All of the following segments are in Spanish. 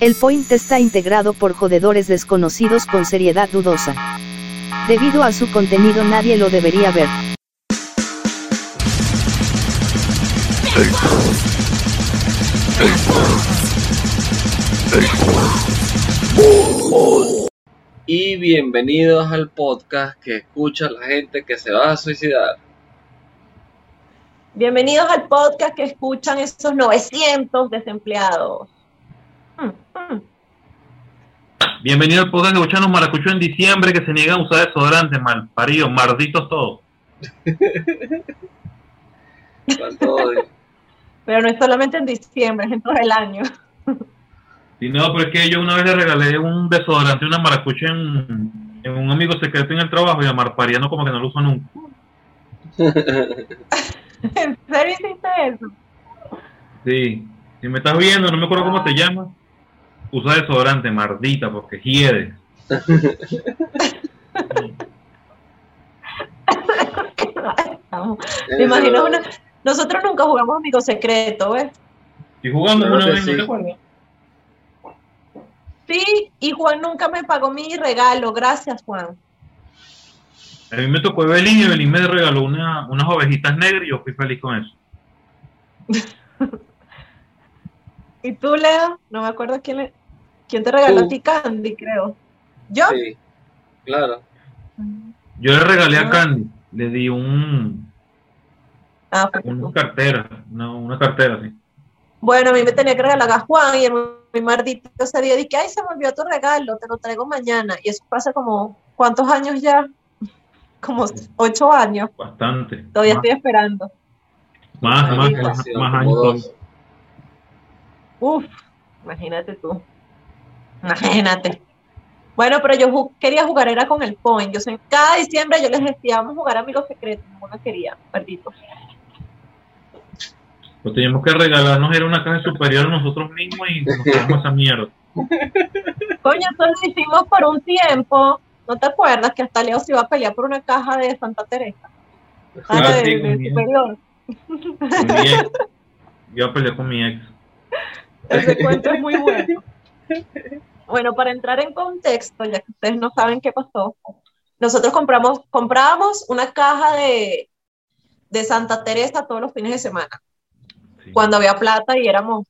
El point está integrado por jodedores desconocidos con seriedad dudosa. Debido a su contenido nadie lo debería ver. Y bienvenidos al podcast que escucha la gente que se va a suicidar. Bienvenidos al podcast que escuchan esos 900 desempleados. Bienvenido al podcast de Escuchando Maracucho en diciembre que se niegan a usar desodorante, mal parido, malditos todos. Odio. Pero no es solamente en diciembre, es en todo el año. Y no, pero es que yo una vez le regalé un desodorante, una maracucha en, en un amigo secreto en el trabajo y a Marpariano como que no lo uso nunca. ¿En serio hiciste eso? Sí, si me estás viendo, no me acuerdo cómo te llamas, usa desodorante, mardita, porque hiede. ¿Te imaginas una? Nosotros nunca jugamos amigo secreto, ¿ves? Y jugando Claro una vez, ¿no sí. te acuerdas? Sí, y Juan nunca me pagó mi regalo. Gracias, Juan. A mí me tocó Evelyn y Evelyn me regaló una, unas ovejitas negras y yo fui feliz con eso. ¿Y tú, Leo? No me acuerdo quién, le- quién te regaló a ti Candy, creo. ¿Yo? Sí, claro. Yo le regalé Ah. a Candy, le di un, Ah, una cartera, una, una cartera, sí. Bueno, a mí me tenía que regalar a Juan y el mi mardito ese día dije, ay, se me olvidó tu regalo, te lo traigo mañana. Y eso hace como, ¿cuántos años ya? Como ocho años. Bastante. Todavía más, estoy esperando. más, más, más, más años. Uf, imagínate tú. Imagínate. Bueno, pero yo ju- quería jugar, era con el point. Yo sé, cada diciembre yo les decía, vamos a jugar amigos secretos. Ninguno quería, maldito. Lo teníamos que regalarnos, era una caja superior a nosotros mismos y nos quedamos esa mierda. Coño, eso lo hicimos por un tiempo. ¿No te acuerdas que hasta Leo se iba a pelear por una caja de Santa Teresa? Ah, de, sí, de bien. superior. Yo a pelear con mi ex. Ese cuento es muy bueno. Bueno, para entrar en contexto, ya que ustedes no saben qué pasó, nosotros compramos, comprábamos una caja de, de Santa Teresa todos los fines de semana, Sí. cuando había plata y éramos,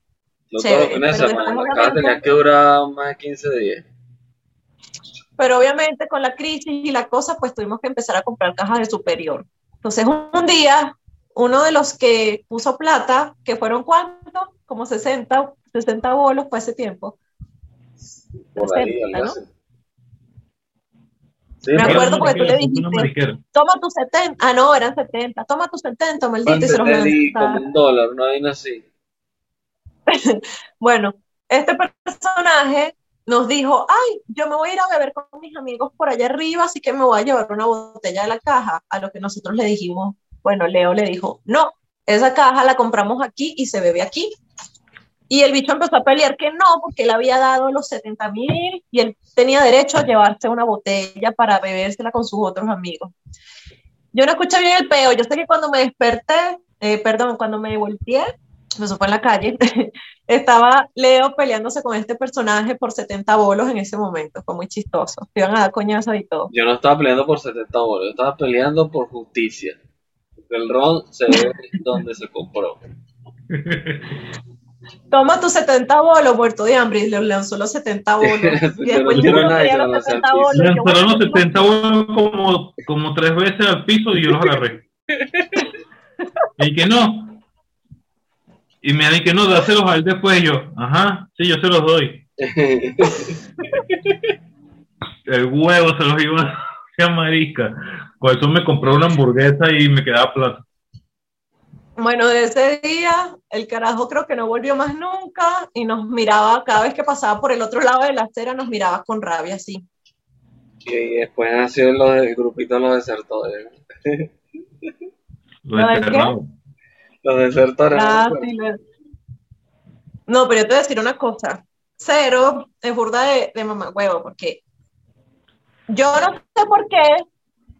No Chévere, todos los fines de pero semana. La caja obviamente- tenía que durar más de 15 días. pero obviamente con la crisis y la cosa, pues tuvimos que empezar a comprar cajas de superior. Entonces, un, un día, uno de los que puso plata, que fueron cuántos, como 60, 60 bolos fue ese tiempo, Por ahí, ¿no? Sí, Me acuerdo porque tú le dijiste, toma tus 70, ah no, eran 70, toma tus 70, maldito, y se los ¿cuánto te di? Como un dólar, una vaina así. Bueno, este personaje nos dijo, ay, yo me voy a ir a beber con mis amigos por allá arriba, así que me voy a llevar una botella de la caja, a lo que nosotros le dijimos, bueno, Leo le dijo, no, esa caja la compramos aquí y se bebe aquí. Y el bicho empezó a pelear que no, porque él había dado los 70 mil y él tenía derecho a llevarse una botella para bebérsela con sus otros amigos. Yo no escuché bien el peo, yo sé que cuando me desperté, eh, perdón, cuando me volteé, eso fue en la calle, estaba Leo peleándose con este personaje por 70 bolos en ese momento, fue muy chistoso, se iban a dar coñazos y todo. Yo no estaba peleando por 70 bolos, yo estaba peleando por justicia. El ron se ve donde se compró. Toma tus 70 bolos, muerto de hambre, y le lanzó los 70 bolos. Y después yo no quería los lancé al 70 piso. bolos. Lanzaron los bueno, 70 bolos como, como tres veces al piso y yo los agarré. Y que no. Y me di que no, dáselos a él después yo. Ajá, sí, yo se los doy. El huevo se los iba a hacer marica. Por eso me compré una hamburguesa y me quedaba plata. Bueno, de ese día, el carajo creo que no volvió más nunca y nos miraba, cada vez que pasaba por el otro lado de la acera, nos miraba con rabia así. y después nació lo del grupito los desertores. Lo ¿Lo. Los desertores. Ah, ¿no? sí, le- No, pero yo te voy a decir una cosa. Cero es burda de, de mamá huevo, porque yo no sé por qué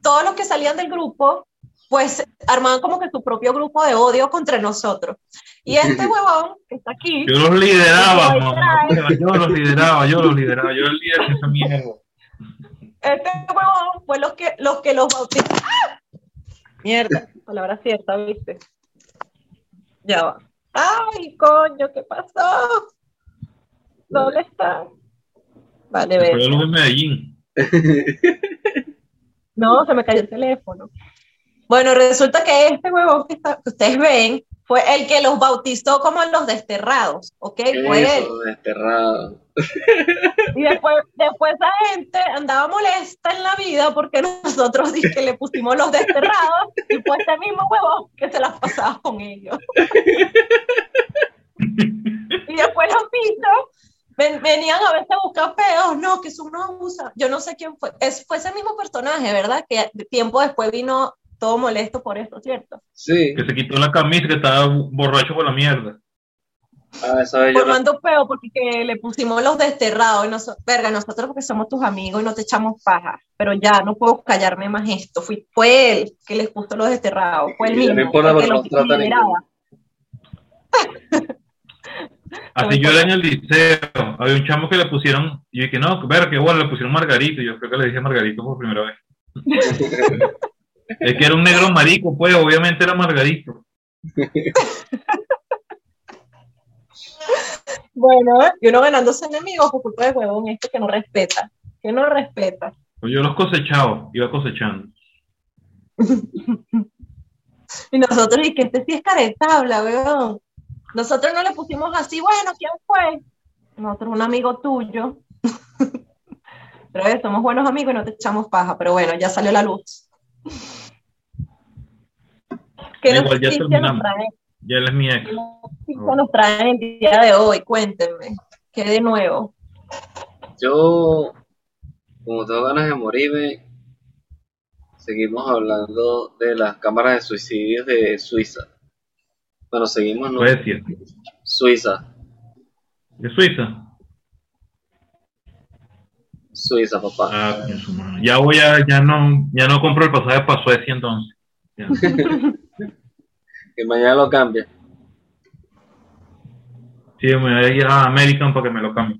todos los que salían del grupo pues armaban como que su propio grupo de odio contra nosotros. Y este huevón que está aquí, Yo los lideraba, Yo mamá. Yo los lideraba, yo los lideraba. Yo era el líder de esa mierda. este huevón fue los que los, que los bautizó. ¡Ah! Mierda, palabra cierta, ¿viste? Ya va. Ay, coño, ¿qué pasó? ¿Dónde está? Vale, ve. Medellín. No, se me cayó el teléfono. Bueno, resulta que este huevón que, está- que ustedes ven fue el que los bautizó como los desterrados, ¿ok? Fue él. Eso, desterrado. Y después, después esa gente andaba molesta en la vida porque nosotros que le pusimos los desterrados y fue ese mismo huevón que se las pasaba con ellos. Y después los bichos ven- venían a veces a buscar peos, no, que eso no abusa. Yo no sé quién fue. Es, fue ese mismo personaje, ¿verdad? Que tiempo después vino todo molesto por esto, ¿cierto? Sí. Que se quitó la camisa, que estaba borracho por la mierda. Ah, Formando peo porque que le pusimos los desterrados y nosotros, verga, nosotros porque somos tus amigos y no te echamos paja, pero ya no puedo callarme más esto. Fui, fue él que les puso los desterrados, fue el No mismo. importa, no. Así yo era en el liceo. Había un chamo que le pusieron, y yo dije, no, ver, que bueno, le pusieron Margarito. y Yo creo que le dije Margarito por primera vez. es que era un negro marico, pues, obviamente era Margarito. Bueno, y uno ganándose enemigos por culpa de huevón este que no respeta, que no respeta. Pues yo los cosechaba, iba cosechando. Y nosotros, y que este sí es caretabla, weón. Nosotros no le pusimos así, bueno, ¿quién fue? Nosotros, un amigo tuyo. Pero eh, somos buenos amigos y no te echamos paja, pero bueno, ya salió la luz. ¿Qué Da igual, ya terminamos. trae? Ya él es mi ex. ¿Qué nos traen el día de hoy? Cuéntenme. ¿Qué de nuevo? Yo, como tengo ganas de morirme, seguimos hablando de las cámaras de suicidios de Suiza. Bueno, seguimos, ¿no? Suecia. Suiza. ¿De Suiza? Suiza, papá. Ah. Ya voy a, ya no, ya no compro el pasaje para Suecia entonces. Ya. Que mañana lo cambia. Sí, me voy a ir a American para que me lo cambie.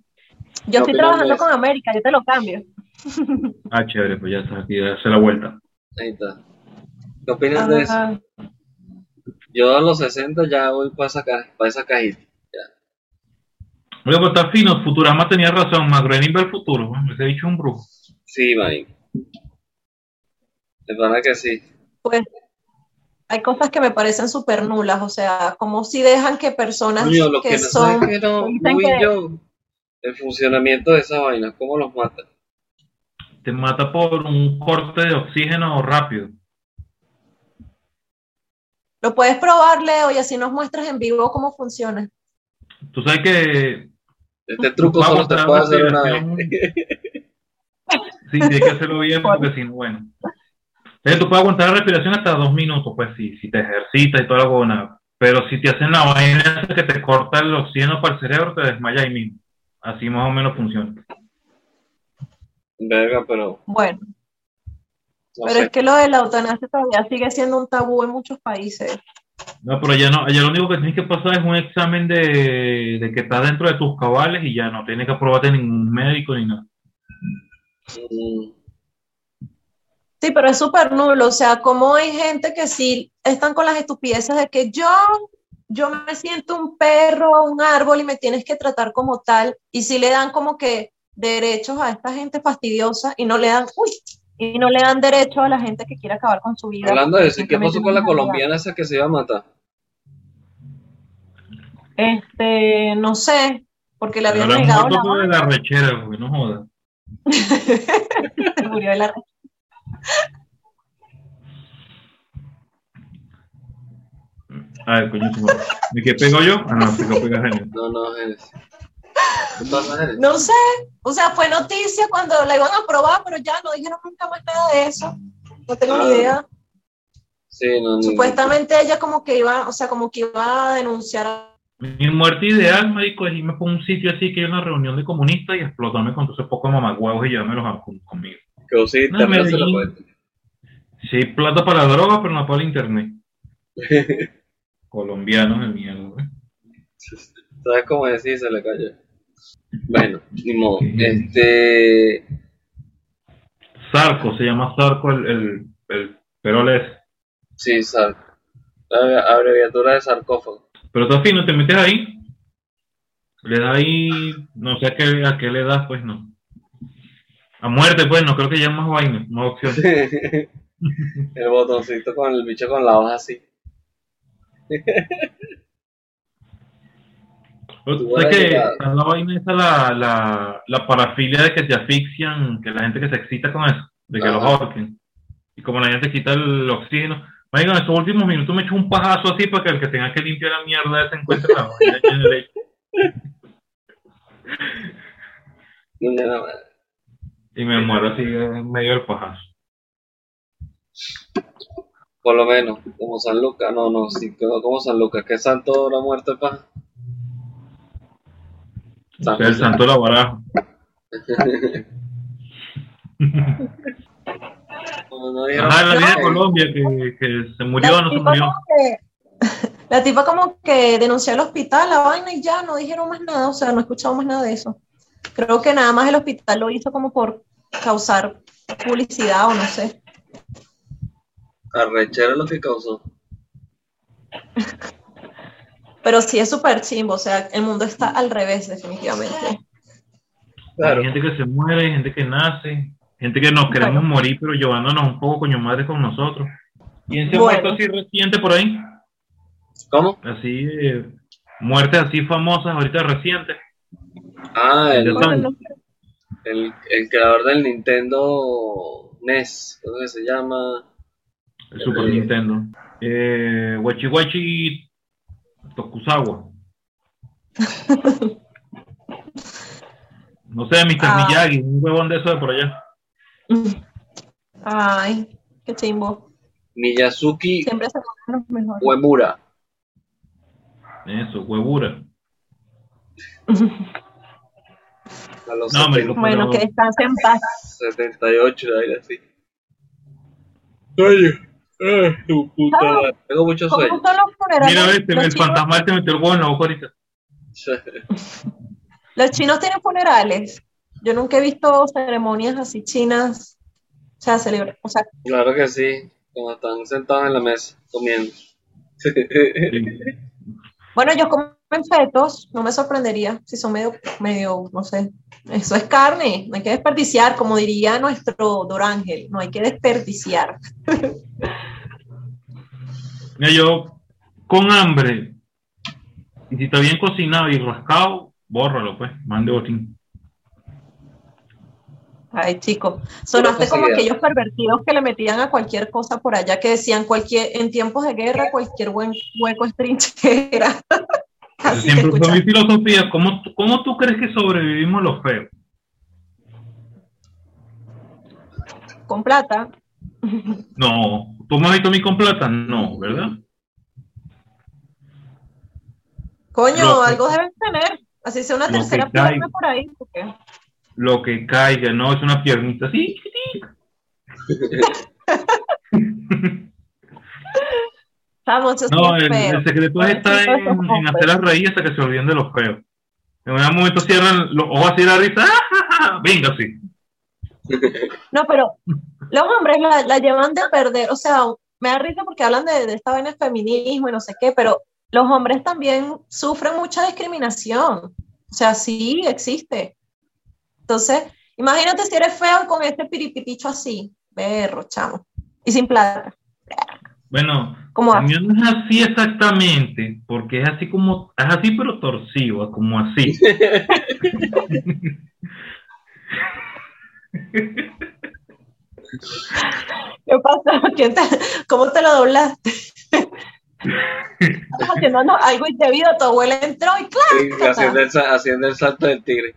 Yo estoy trabajando es. con América, yo te lo cambio. Ah, chévere, pues ya está aquí, ya hace la vuelta. Ahí está. ¿Qué opinas de eso? Yo a los 60 ya voy para esa, ca- para esa cajita. Oye, pues está fino, Futurama tenía razón, McGrain ve el futuro, ¿no? ese dicho es un brujo. Sí, man. De verdad que sí. pues hay cosas que me parecen súper nulas, o sea, como si dejan que personas lo que, que no son... que no, que- yo, el funcionamiento de esa vaina, cómo los mata. Te mata por un corte de oxígeno rápido. Lo puedes probar, Leo, y así nos muestras en vivo cómo funciona. Tú sabes que Este truco solo a puede hacer una vez. Sí, tienes que hacerlo bien porque si no, bueno. Entonces, tú puedes aguantar la respiración hasta dos minutos, pues sí, si te ejercitas y toda la buena. Pero si te hacen la vaina que te corta el oxígeno para el cerebro, te desmayas ahí mismo. Así más o menos funciona. Verga, pero Bueno, no pero sé. es que lo de la eutanasia todavía sigue siendo un tabú en muchos países. No, pero allá no, allá lo único que tienes que pasar es un examen de, de que estás dentro de tus cabales y ya no tienes que aprobarte ningún médico ni nada. Mm, Sí, pero es súper nulo, o sea, como hay gente que sí están con las estupideces de que yo, yo me siento un perro, un árbol y me tienes que tratar como tal, y sí le dan como que derechos a esta gente fastidiosa y no le dan, uy, y no le dan derecho a la gente que quiere acabar con su vida. Hablando de eso, ¿y ¿qué pasó con la colombiana esa que se iba a matar? Este, no sé, porque le habían negado la por la rechera, porque no jodas. se murió de la A ver, coño, madre. ¿De qué pego yo? Ah, no, pega genio. No, no, Génesis. ¿Qué pasa, Génesis? No sé, o sea, fue noticia cuando la iban a probar, pero ya no dijeron nunca más nada de eso. No tengo ni Ah. idea. Sí, no, ni- Supuestamente ella como que iba, o sea, como que iba a denunciar a Mi muerte ideal, marico, es irme por un sitio así que hay una reunión de comunistas y explotarme con todo ese poco de mamagüevos y llevármelos conmigo. Que sí, No, también se la puede. Sí, plata para la droga, pero no para el internet. Colombianos de mierda, güey. ¿Sabes cómo decir? Se le cayó. Bueno, ni modo. Este. Sarco, se llama Sarco el, el, el perol ese. Sí, Sarco. La abreviatura de sarcófago. Pero tú no te metes ahí. Le da ahí, no sé a qué, a qué le das, pues no. A muerte, pues no creo que haya más vaina, más opciones. el botoncito con el bicho con la hoja así. ¿Sabes que la vaina esa la, la, la parafilia de que te asfixian, que la gente que se excita con eso, de que los ahorquen. Y como la gente quita el oxígeno, Venga, en estos últimos minutos me echo un pajazo así para que el que tenga que limpiar la mierda se encuentre la vaina en el lecho. Y me muero así en medio del pajazo. Por lo menos, como San Lucas, no, no, sí, como San Lucas, que santo la muerte paja. el santo la baraja. Ajá, la vida de Colombia, que, que se murió, no se murió. la tipa como que denunció al hospital la vaina y ya no dijeron más nada, o sea, no escuchamos más nada de eso. Creo que nada más el hospital lo hizo como por causar publicidad o no sé. Arrechera lo que causó. Pero sí es súper chimbo, o sea, el mundo está al revés, definitivamente. Hay gente que se muere, hay gente que nace, gente que nos queremos morir, pero llevándonos un poco coño madre con nosotros. ¿Y se ha muerto así reciente por ahí? ¿Cómo? Así, eh, muertes así famosas ahorita recientes. Ah, el, el, el, creador del Nintendo NES, ¿cómo se llama? El Super Nintendo. Eh, Wachi Wachi Tokusawa. no sé, Mr. Ah. Miyagi, un huevón de eso de por allá. Ay, qué chimbo. Miyazuki Siempre se los mejores. Uemura. Eso, Uemura. no, bueno, que estás en paz. 78, ahí así. Sueño. Eh, tu puta ah, Tengo mucho sueño. Mira, este, el fantasma te metió el huevo en la boca ahorita. Los chinos tienen funerales. Yo nunca he visto ceremonias así chinas. O sea, celebrar. O sea, claro que sí. Como están sentados en la mesa comiendo. bueno, ellos comen fetos, no me sorprendería si son medio, medio, no sé. Eso es carne, no hay que desperdiciar, como diría nuestro Dorángel, no hay que desperdiciar. Mira, yo con hambre, y si está bien cocinado y rascado, bórralo, pues, mande botín. Ay, chico, sonaste como aquellos pervertidos que le metían a cualquier cosa por allá, que decían cualquier, en tiempos de guerra, cualquier buen hueco es trinchera. Siempre fue mi filosofía. ¿Cómo, ¿Cómo tú crees que sobrevivimos los feos? Con plata. No, ¿tú me has visto a mí con plata? No, ¿verdad? Coño, algo deben tener. Así sea una tercera pierna por ahí. lo que caiga, no es una piernita así. no, el, el, secreto está en, en, hacer las raíces hasta que se olviden de los feos. En un momento cierran los ojos así la risa, ¡Ah, venga, sí. No, pero los hombres la, la, llevan de perder, o sea, me da risa porque hablan de, de esta vaina de feminismo y no sé qué, pero los hombres también sufren mucha discriminación. O sea, sí existe. Entonces, imagínate si eres feo con este piripiticho así, berro, chamo, y sin plata. Bueno, a mí no es así exactamente, porque es así como, es así pero torcido, como así. ¿Qué pasó? ¿Cómo te lo doblaste? Estás haciendo algo indebido, tu abuela entró y claro. haciendo, el, haciendo el salto del tigre.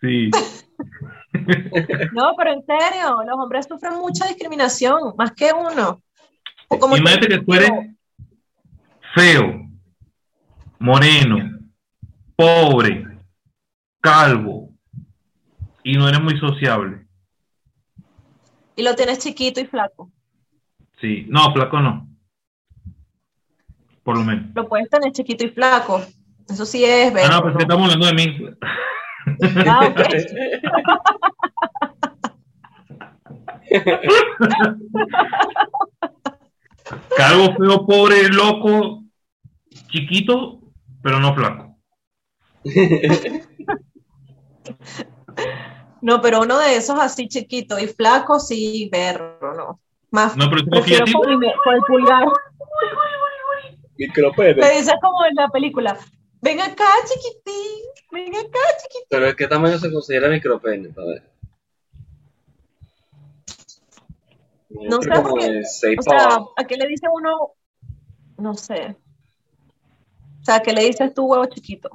Sí. no, pero en serio, los hombres sufren mucha discriminación, más que uno. Imagínate que tú eres feo, moreno, pobre, calvo y no eres muy sociable. Y lo tienes chiquito y flaco. Sí, no, flaco no. Por lo menos. Lo puedes tener chiquito y flaco. Eso sí es. Ah, no, pues estamos hablando de mí. Ah, Calvo, feo, pobre, loco, chiquito, pero no flaco. No, pero uno de esos así chiquito y flaco, sí, perro, no. Más. No, pero prefiero con, con el pulgar. Te dice como en la película. Ven acá, chiquitín. Ven acá, chiquitín. Pero ¿qué tamaño se considera micropene? A ver. No sé, porque, o sea, ¿a qué le dice uno? No sé. O sea, ¿qué le dices tú, huevo chiquito?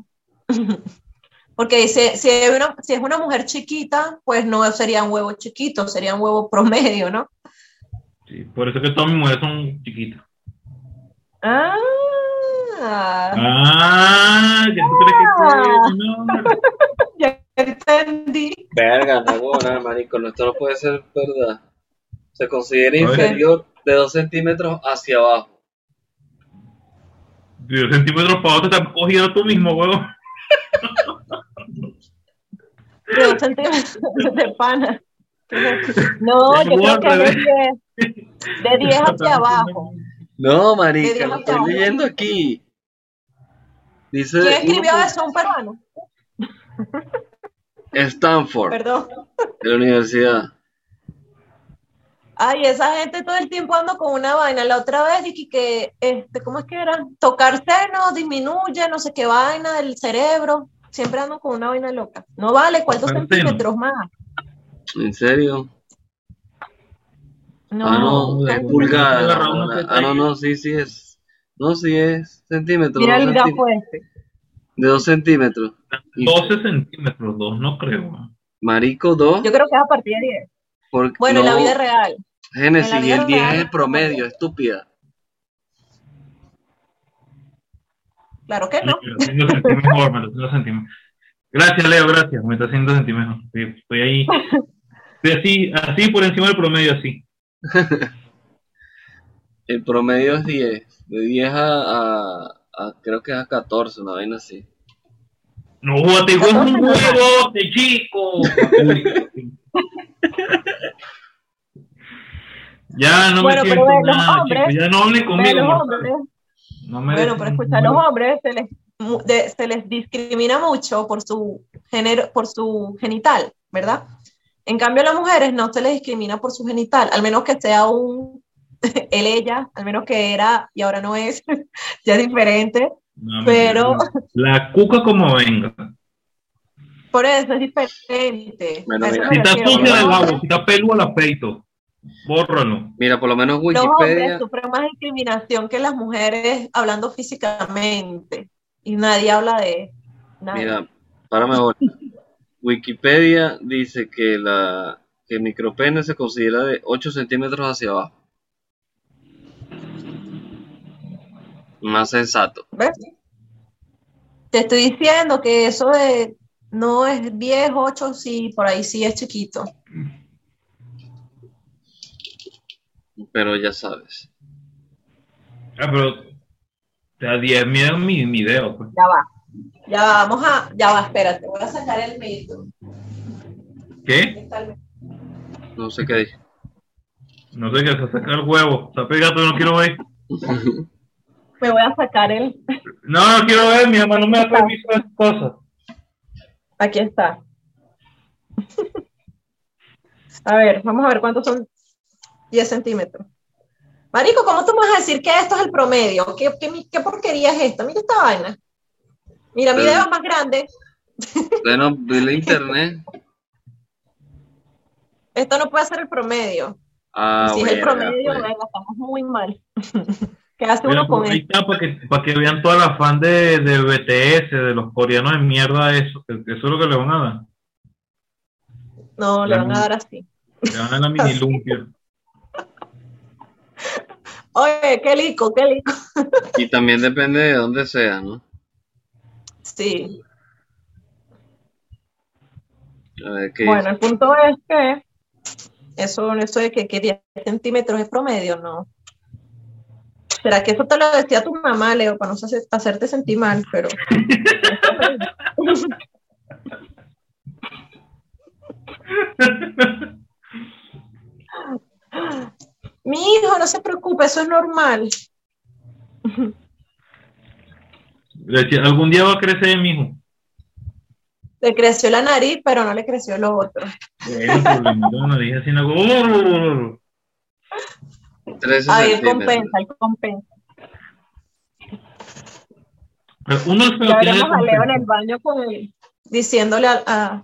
porque si, si, es una, si es una mujer chiquita, pues no sería un huevo chiquito, sería un huevo promedio, ¿no? Sí, por eso que todas mis mujeres son chiquitas. Ah. Ah, ya tú crees que no. ya entendí. Verga, no, bueno, marico, no, esto no puede ser verdad. Se considera inferior de 2 centímetros hacia abajo. De 2 centímetros para abajo te estás cogiendo tú mismo, huevo. De 2 centímetros de pana. No, yo creo que es de 10. De 10 hacia abajo. No, marica, lo estoy leyendo aquí. Dice, ¿Quién escribió eso? ¿Un peruano? Stanford. Perdón. De la universidad. Ay, esa gente todo el tiempo ando con una vaina. La otra vez dije que, este, ¿cómo es que era? Tocar seno disminuye, no sé qué vaina del cerebro. Siempre ando con una vaina loca. No vale, ¿cuántos centímetros más? ¿En serio? No, ah, no, es pulgada. Ah, no, no, sí, sí es. No, sí es centímetros. Mira el grafo este. De dos centímetros. 12 centímetros, dos, no creo. Marico, dos. Yo creo que es a partir de 10. Porque, bueno, en la vida real. Génesis, y el 10 es el promedio, estúpida. Claro que no. Me lo sentí mejor, me lo sentí mejor. Gracias, Leo, gracias. Me está haciendo sentir mejor. Estoy ahí. Estoy así, así por encima del promedio, así. el promedio es 10. De 10 a, a, creo que es a 14, una vaina así. No, te un huevo, chico. Ya no bueno, me pero siento nada, hombres, chico. Ya no hablen conmigo. Hombres, no bueno, pero escucha, a los hombres se les, de, se les discrimina mucho por su género, por su genital, ¿verdad? En cambio, a las mujeres no se les discrimina por su genital, al menos que sea un él, ella, al menos que era y ahora no es, ya es diferente. pero. La cuca como venga. Por eso es diferente. Bueno, si está sucia del agua, si está pelo la peito, bórralo. Mira, por lo menos Wikipedia. Los hombres sufren más discriminación que las mujeres hablando físicamente. Y nadie habla de. Mira, párame ahora. Wikipedia dice que la que el micropene se considera de 8 centímetros hacia abajo. Más sensato. ¿Ves? Te estoy diciendo que eso de no es 10, 8, sí, por ahí sí es chiquito. Pero ya sabes. Ah, pero te 10 mira mi, mi dedo. Pues. Ya va. Ya va, vamos a. Ya va, espérate, voy a sacar el metro. ¿Qué? No sé qué dije. No sé qué, se sacar el huevo. Está pegado, no quiero ver. Me voy a sacar el. No, no quiero ver, mi mamá no me ha permiso esas cosas. Aquí está. A ver, vamos a ver cuántos son 10 centímetros. Marico, ¿cómo tú me vas a decir que esto es el promedio? ¿Qué, qué, porquería es esta? Mira esta vaina. Mira, mi dedo es más grande. Bueno, la internet. Esto no puede ser el promedio. Ah, si es el promedio, pues. estamos muy mal. ¿Qué hace uno con ahí está para que, para que vean toda la fan de, de BTS, de los coreanos de mierda, eso, eso es lo que le van a dar. No, le, van a dar así. Le van a dar la mini lumpia. Oye, qué lico, qué lico. y también depende de dónde sea, ¿no? Sí. A ver, ¿qué bueno, el punto es que Eso, eso de que, que 10 centímetros es promedio, no. ¿Será que eso te lo decía tu mamá, Leo, para no hacerte sentir mal? Pero. Mi hijo, no se preocupe, eso es normal. Algún día va a crecer mi hijo. Le creció la nariz, pero no le creció lo otro. Ahí él compensa, él compensa. uno veremos a Leo en el baño con él, diciéndole a,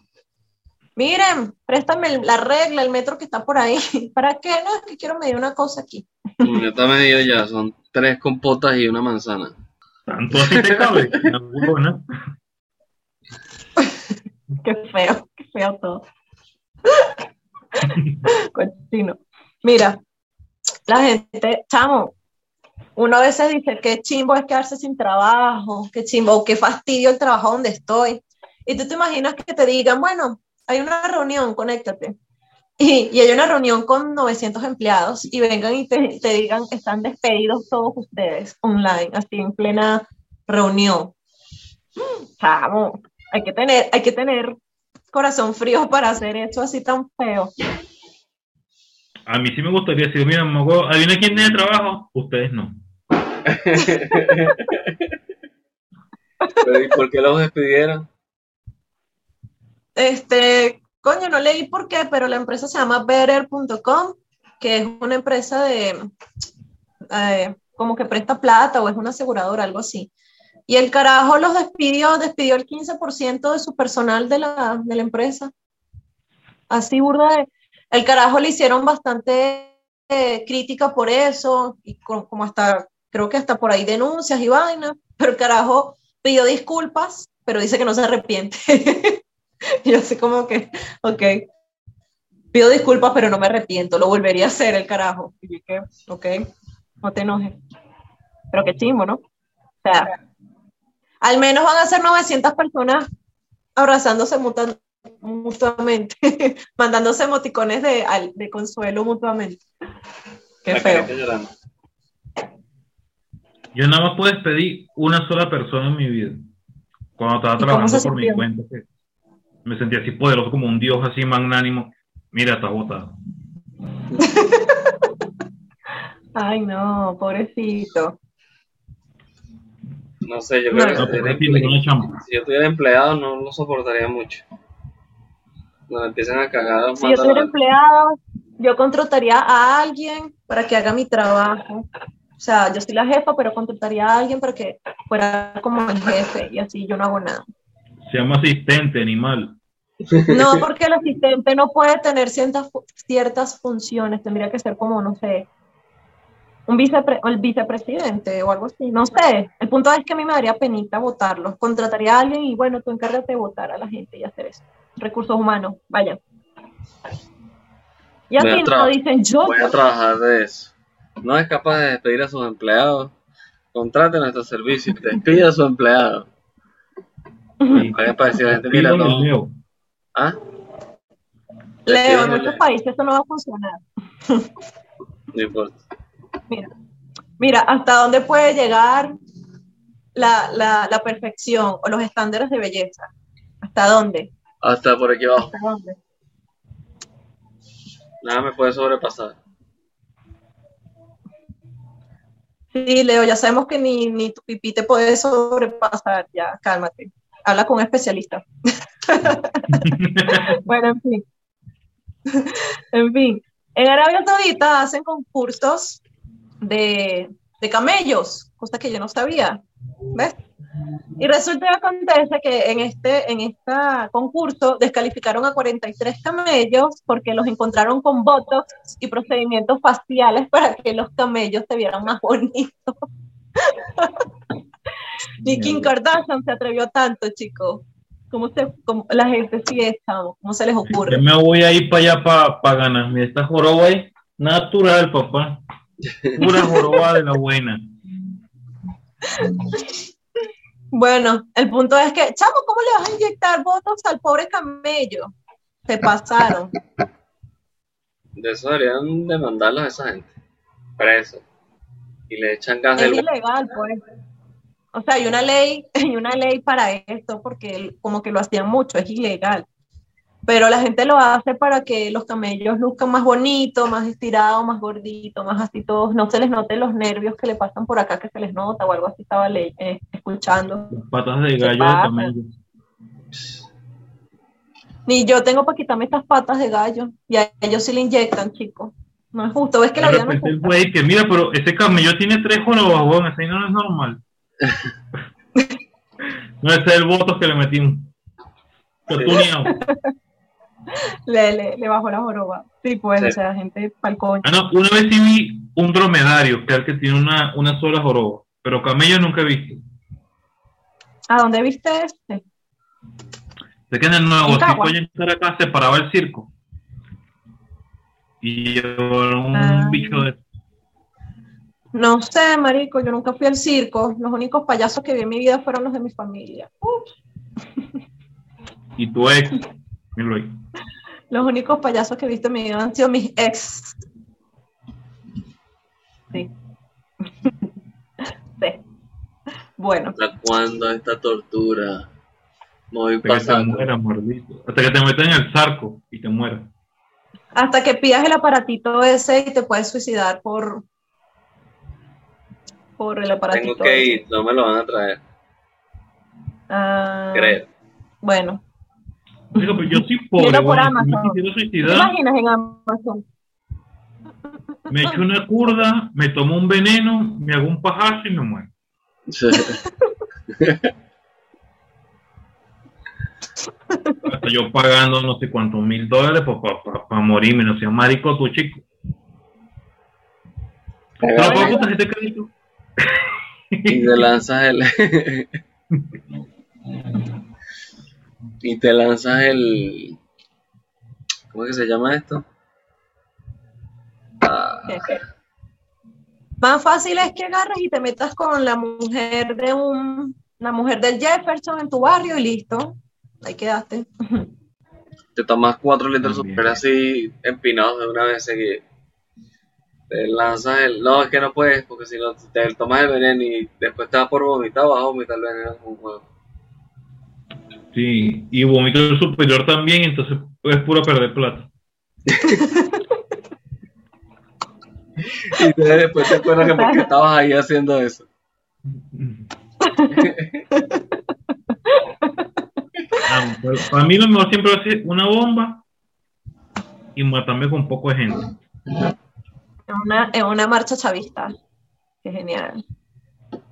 miren, préstame la regla, el metro que está por ahí. ¿Para qué? No, es que quiero medir una cosa aquí. Ya está medido ya, son tres compotas y una manzana. Tanto así te cabe. qué feo, qué feo todo. Cochino. Mira, la gente, chamo, uno a veces dice que chimbo es quedarse sin trabajo, que chimbo, qué fastidio el trabajo donde estoy. Y tú te imaginas que te digan, bueno, hay una reunión, conéctate. Y, y hay una reunión con 900 empleados y vengan y te, te digan, están despedidos todos ustedes online, así en plena reunión. Chamo, hay que tener, hay que tener corazón frío para hacer eso así tan feo. A mí sí me gustaría decir, mira, mogo, ¿adivina quién tiene trabajo? Ustedes no. ¿Y por qué los despidieron? Este, coño, no leí por qué, pero la empresa se llama Better.com, que es una empresa de, eh, como que presta plata o es una aseguradora, algo así. Y el carajo los despidió, despidió el 15% de su personal de la, de la empresa. Así burda de el carajo le hicieron bastante eh, crítica por eso, y como, hasta, creo que hasta por ahí denuncias y vainas, pero el carajo pidió disculpas, pero dice que no se arrepiente. y yo así como que, ok, pido disculpas, pero no me arrepiento, lo volvería a hacer el carajo. Y dije, ok, no te enojes. Pero qué chimbo, ¿no? O sea, al menos van a ser 900 personas abrazándose mutuamente mutuamente, mandándose emoticones de, de consuelo mutuamente. Qué feo. Yo nada más puedo despedir una sola persona en mi vida. Cuando estaba trabajando por mi cuenta, me sentía así poderoso como un dios así magnánimo. Mira, está botado. Ay, no, pobrecito. No sé, yo creo que si yo tuviera empleado no lo soportaría mucho empiezan a cagar. Si yo soy empleado, yo contrataría a alguien para que haga mi trabajo. O sea, yo soy la jefa, pero contrataría a alguien para que fuera como el jefe y así yo no hago nada. Se llama asistente, animal. No, porque el asistente no puede tener ciertas, ciertas funciones, tendría que ser como, no sé, un vicepre el vicepresidente o algo así, no sé. El punto es que a mí me daría penita votarlo. Contrataría a alguien y bueno, tú encárgate de votar a la gente y hacer eso recursos humanos, vaya. Y así no dicen yo. Voy a trabajar de eso. No es capaz de despedir a sus empleados. Contrate nuestro servicio y despide a su empleado. Y para decir a la gente, mira, no. Leo. ¿Ah? Leo, en muchos países eso no va a funcionar. No importa. Mira, mira, hasta dónde puede llegar la, la, la perfección o los estándares de belleza. ¿Hasta dónde? Hasta por aquí abajo. Nada me puede sobrepasar. Sí, Leo, ya sabemos que ni, ni tu pipí te puede sobrepasar. Ya, cálmate. Habla con un especialista. bueno, en fin. en fin. En Arabia Saudita hacen concursos de, de camellos, cosa que yo no sabía. ¿Ves? Y resulta que acontece que en este, en este concurso descalificaron a 43 camellos porque los encontraron con botox y procedimientos faciales para que los camellos se vieran más bonitos. Ni Kim Kardashian se atrevió tanto, chicos. ¿Cómo, se, la gente sigue estando? ¿Cómo se les ocurre? Yo me voy a ir para allá para pa ganar. Mira, esta joroba es natural, papá. Pura joroba de la buena. Bueno, el punto es que, chamo, ¿cómo le vas a inyectar botox al pobre camello? Se pasaron. De eso deberían demandarlos a esa gente. Preso. Y le echan gas Es del ilegal, pues. O sea, hay una ley, hay una ley para esto, porque como que lo hacían mucho, es ilegal. Pero la gente lo hace para que los camellos luzcan más bonitos, más estirados, más gorditos, más así todos, no se les noten los nervios que le pasan por acá, que se les nota o algo así estaba le- eh, escuchando. Las patas de gallo de camello. Ni yo tengo para quitarme estas patas de gallo. Y a ellos sí le inyectan, chicos. No es justo. ¿Ves que la vida no es justa? güey que mira, pero ese camello tiene tres jorobas, ese no es normal. no, ese es el voto que le metimos. Le, le, le bajó la joroba. Sí, pues, Sí. o sea, gente pa'l coño. Ah, no, una vez sí vi un dromedario, que es el que tiene una, una sola joroba, pero camello nunca he visto. ¿A dónde viste este? Sé que en el nuevo circo en Caracas se paraba el circo. Y llevaron un Ah. bicho de No sé, marico, yo nunca fui al circo. Los únicos payasos que vi en mi vida fueron los de mi familia. Uf. y tu ex. Míralo ahí. Los únicos payasos que he visto en mi vida han sido mis ex. Sí. sí. Bueno, ¿Hasta cuándo esta tortura? Me voy Hasta que te mordito. Hasta que te metan en el zarco y te mueras. hasta que pidas el aparatito ese y te puedes suicidar por por el aparatito. Tengo que ir, no me lo van a traer, Ah, creo. Bueno, Digo, pero yo soy pobre, Mira por Amazon. me ¿te imaginas en Amazon? me echo una curda, me tomo un veneno, me hago un pajazo y me muero. Hasta yo pagando no sé cuántos mil dólares para morirme, no sea marico tu chico. ¿Te lo pago con tarjeta de crédito? Y te lanzas el y te lanzas el ¿cómo es que se llama esto? Ah, Más fácil es que agarres y te metas con la mujer de un la mujer del Jefferson en tu barrio y listo. Ahí quedaste. te tomas cuatro litros super así empinados de una vez seguida te lanzas el no es que no puedes porque si no te tomas el veneno y después te vas por vomitar vas a vomitar el veneno como un huevo Sí, y vomito el superior también, entonces es puro perder plata. y te- después te acuerdas que porque estabas ahí haciendo eso Ah, pero para mí lo mejor siempre va a ser una bomba y matarme con poco de gente. En una, en una marcha chavista. Qué genial.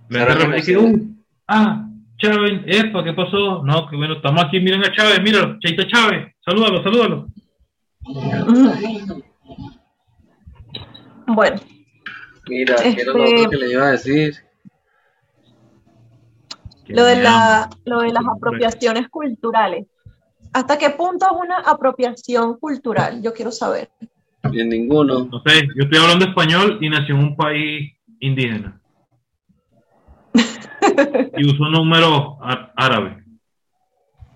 Que uh, ah, Chávez, epa, ¿qué pasó? No, que bueno, estamos aquí, miren a Chávez, míralo, Chaito Chávez, salúdalo, salúdalo. Bueno, mira ¿qué era lo Este- otro que le iba a decir? lo de, la, lo de las apropiaciones culturales. ¿Hasta qué punto es una apropiación cultural? Yo quiero saber. En ninguno No sé, yo estoy hablando español y nací en un país indígena. y uso números árabes.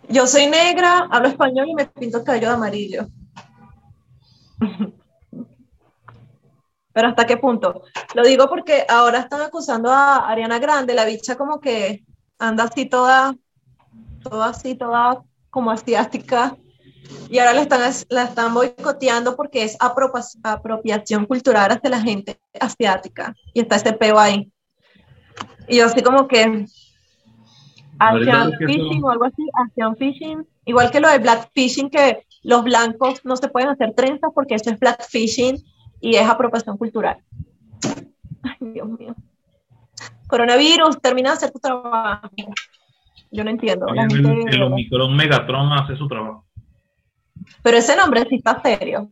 Yo soy negra, hablo español y me pinto el cabello de amarillo. Pero ¿hasta qué punto? Lo digo porque ahora están acusando a Ariana Grande, la bicha como que anda así toda, toda así, toda como asiática. Y ahora la están, la están boicoteando porque es apropiación cultural hacia la gente asiática. Y está ese peo ahí. Y yo así como que Asian fishing o algo así, Asian fishing, igual que lo de black fishing, que los blancos no se pueden hacer trenzas porque eso es black fishing y es apropiación cultural. Ay, Dios mío. Coronavirus, termina de hacer tu trabajo. Yo no entiendo. la El, gente- el Omicron Megatron hace su trabajo. Pero ese nombre sí está serio.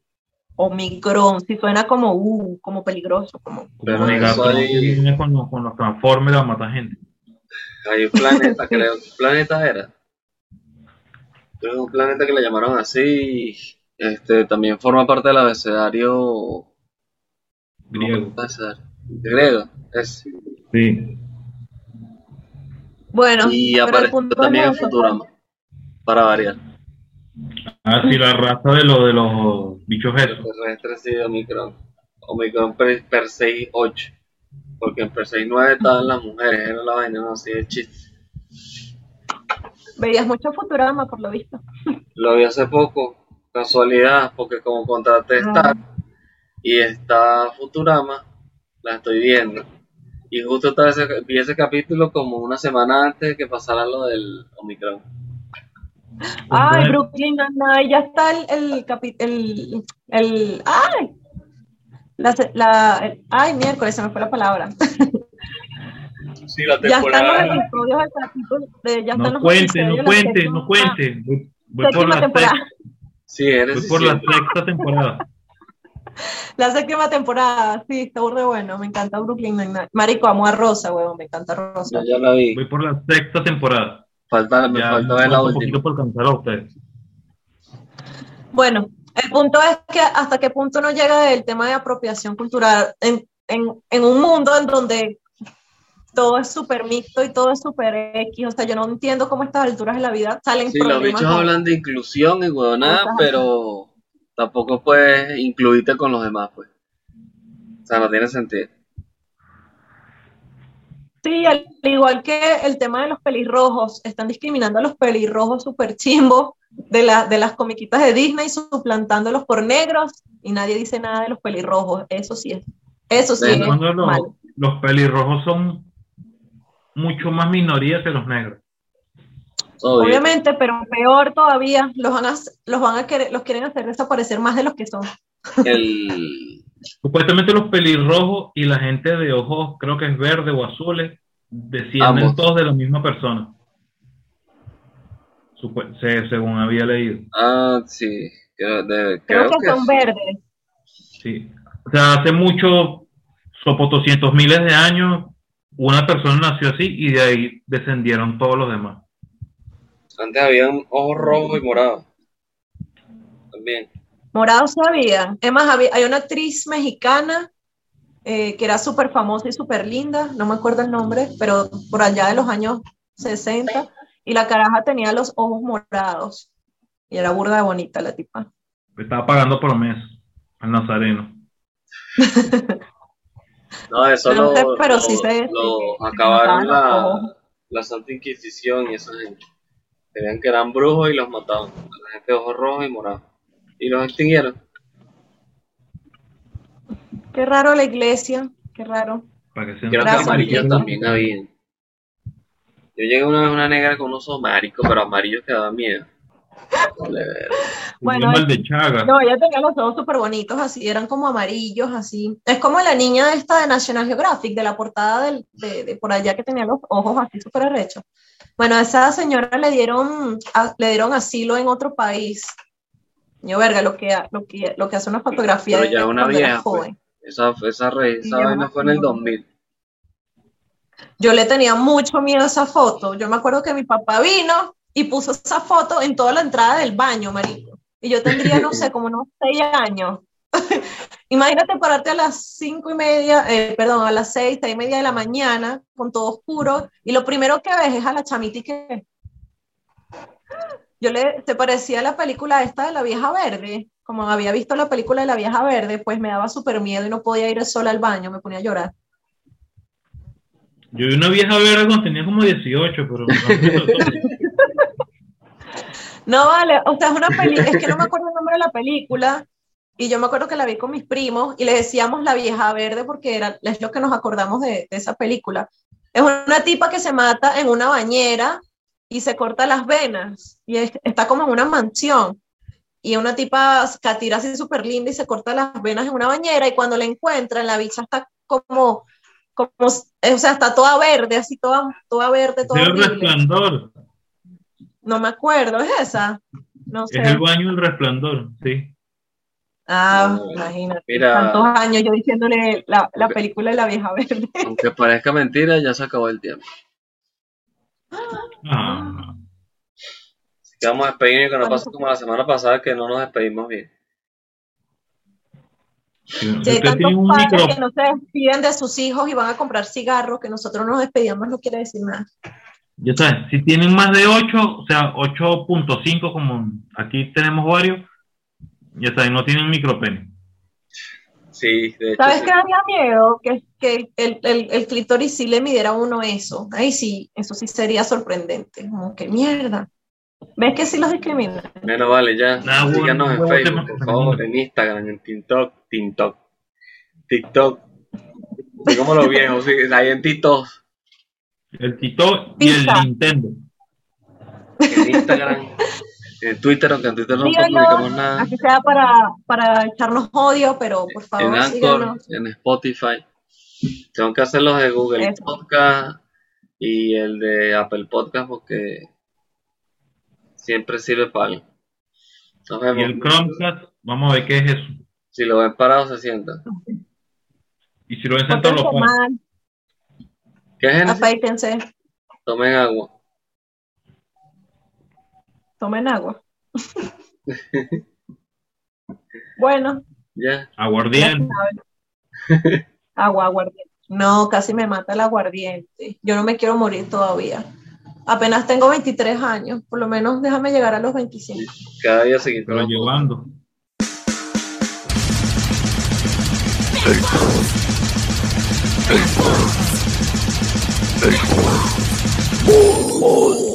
Omicron, sí suena como, uh, como peligroso, como... Pero Megatron que viene con los, con los Transformers a matar gente. Hay un planeta, creo. ¿Qué planeta era? Que un planeta que le llamaron así. Este, también forma parte del abecedario Griego. griego. Es. Bueno, Y punto también en Futurama. Para variar. Ah, sí, la raza de, lo, de los bichos esos. Terrestres sí, Omicron. Omicron per, per 8. Porque en per 9 estaban las mujeres, era la vaina, no así de chiste. Veías mucho Futurama, por lo visto. Lo vi hace poco, casualidad, porque como contraté Star y está Futurama, la estoy viendo. Y justo ese, vi ese capítulo como una semana antes de que pasara lo del Omicron. Ay, Brooklyn nine ya está el, el, el, el, ay, la, la, ay, miércoles, se me fue la palabra. Sí, la temporada. Ya están los episodios del capítulo, de, ya están no cuente, no cuente, no cuente. Voy, voy por la temporada. Sí, eres voy por la sexta temporada. La séptima temporada, sí, está muy bueno, me encanta Brooklyn Nine-Nine. Marico, amo a Rosa, weón, me encanta Rosa. Ya, ya la vi. Voy por la sexta temporada. Falta, me falta ver la última. por cansar a ustedes. Bueno, el punto es que hasta qué punto no llega el tema de apropiación cultural en, en, en un mundo en donde todo es súper mixto y todo es súper X. O sea, yo no entiendo cómo a estas alturas de la vida salen Sí, los bichos hablan de inclusión y nada, pero tampoco puedes incluirte con los demás, pues. O sea, no tiene sentido. Sí, al igual que el tema de los pelirrojos, están discriminando a los pelirrojos súper chimbos de, de las comiquitas de Disney, suplantándolos por negros y nadie dice nada de los pelirrojos. Eso sí es. Eso sí es. Los, los pelirrojos son mucho más minoría que los negros. Obviamente, pero peor todavía, los van a, los van a querer, los quieren hacer desaparecer más de los que son. Supuestamente los pelirrojos y la gente de ojos, creo que es verde o azules, descienden todos de la misma persona. según había leído. Ah, sí. creo, que, son verdes. Sí. O sea, hace mucho, sopotoscientos miles de años, una persona nació así y de ahí descendieron todos los demás. Antes habían ojos rojos y morados. También. Morados sabían. Es más, había, hay una actriz mexicana eh, que era súper famosa y súper linda, no me acuerdo el nombre, pero por allá de los años 60, y la caraja tenía los ojos morados. Y era burda de bonita la tipa. Estaba pagando por mes al nazareno. no, eso lo, pero sí se, acabaron la, la Santa Inquisición y esa gente. Creían que eran brujos y los mataban. La gente de ojos rojos y morados. Y los extinguieron. Qué raro la iglesia, qué raro. Creo que amarillos también había. Yo llegué una vez a una negra con unos ojos maricos, pero amarillos que daban miedo. bueno, de Chaga. no, ella tenía los ojos súper bonitos, así, eran como amarillos, así. Es como la niña esta de National Geographic, de la portada del, de, de, por allá que tenía los ojos así súper arrechos. Bueno, a esa señora le dieron, le dieron asilo en otro país. Yo, verga, lo que, lo que, lo que hace una fotografía Pero ya una vieja, pues. Esa, esa, esa vaina fue en el 2000. Yo le tenía mucho miedo a esa foto. Yo me acuerdo que mi papá vino y puso esa foto en toda la entrada del baño, marico. Y yo tendría, no sé, como unos seis años. Imagínate pararte a las cinco y media, eh, perdón, a las seis, seis y media de la mañana, con todo oscuro, y lo primero que ves es a la chamita que... Yo le, te parecía la película esta de la vieja verde, como había visto la película de la vieja verde, pues me daba súper miedo y no podía ir sola al baño, me ponía a llorar. Yo vi una vieja verde cuando tenía como 18, pero... no vale, o sea, es una película, es que no me acuerdo el nombre de la película, y yo me acuerdo que la vi con mis primos y le decíamos la vieja verde porque era, es lo que nos acordamos de, esa película. Es una tipa que se mata en una bañera y se corta las venas y está como en una mansión. Y una tipa catira así súper linda y se corta las venas en una bañera y cuando la encuentran la bicha está como, como o sea, está toda verde, así toda, toda verde, toda El resplandor. No me acuerdo, ¿es esa? No sé. Es el baño del resplandor, sí. Ah, imagínate. Tantos años yo diciéndole la, la, película de la vieja verde. Aunque parezca mentira, ya se acabó el tiempo. Ah. Así que vamos a despedirnos que no pasa como la semana pasada que no nos despedimos bien. Si hay tantos padres que no se despiden de sus hijos y van a comprar cigarros, que nosotros nos despedíamos no quiere decir nada. Ya sabes, si tienen más de 8, o sea, 8.5 como aquí tenemos varios, ya saben, no tienen micropene. Sí, de hecho. ¿Sabes sí. qué daría miedo? Que, que el, el, el clítoris sí le midiera a uno eso. Ahí sí, eso sí sería sorprendente. Como que mierda. ¿Ves que sí los discriminan? Menos vale, ya. Nah, bueno, Síganos en bueno, Facebook, por favor, en Instagram, en TikTok, TikTok, TikTok. Así como los viejos, sí, ahí en TikTok, El Tito y el. Nintendo. en Instagram, en Twitter, aunque en Twitter no Síganos, publicamos nada. así sea para, para echarnos odio, pero por En favor Anchor, síganos. en Spotify. Tengo que hacer los de Google Eso. Podcast y el de Apple Podcast porque siempre sirve para algo. Nos Y el. Chromecast, vamos a ver qué es eso. Si lo ven parado, se sientan. Y si lo ven sentado, lo ponen. ¿Qué es? afeítense, Tomen agua. Tomen agua. bueno, Ya. Aguardiente. agua, aguardiente. No, casi me mata el aguardiente. Yo no me quiero morir todavía. Apenas tengo 23 años, por lo menos déjame llegar a los 25. Cada día se quita Pero llevando. Oh,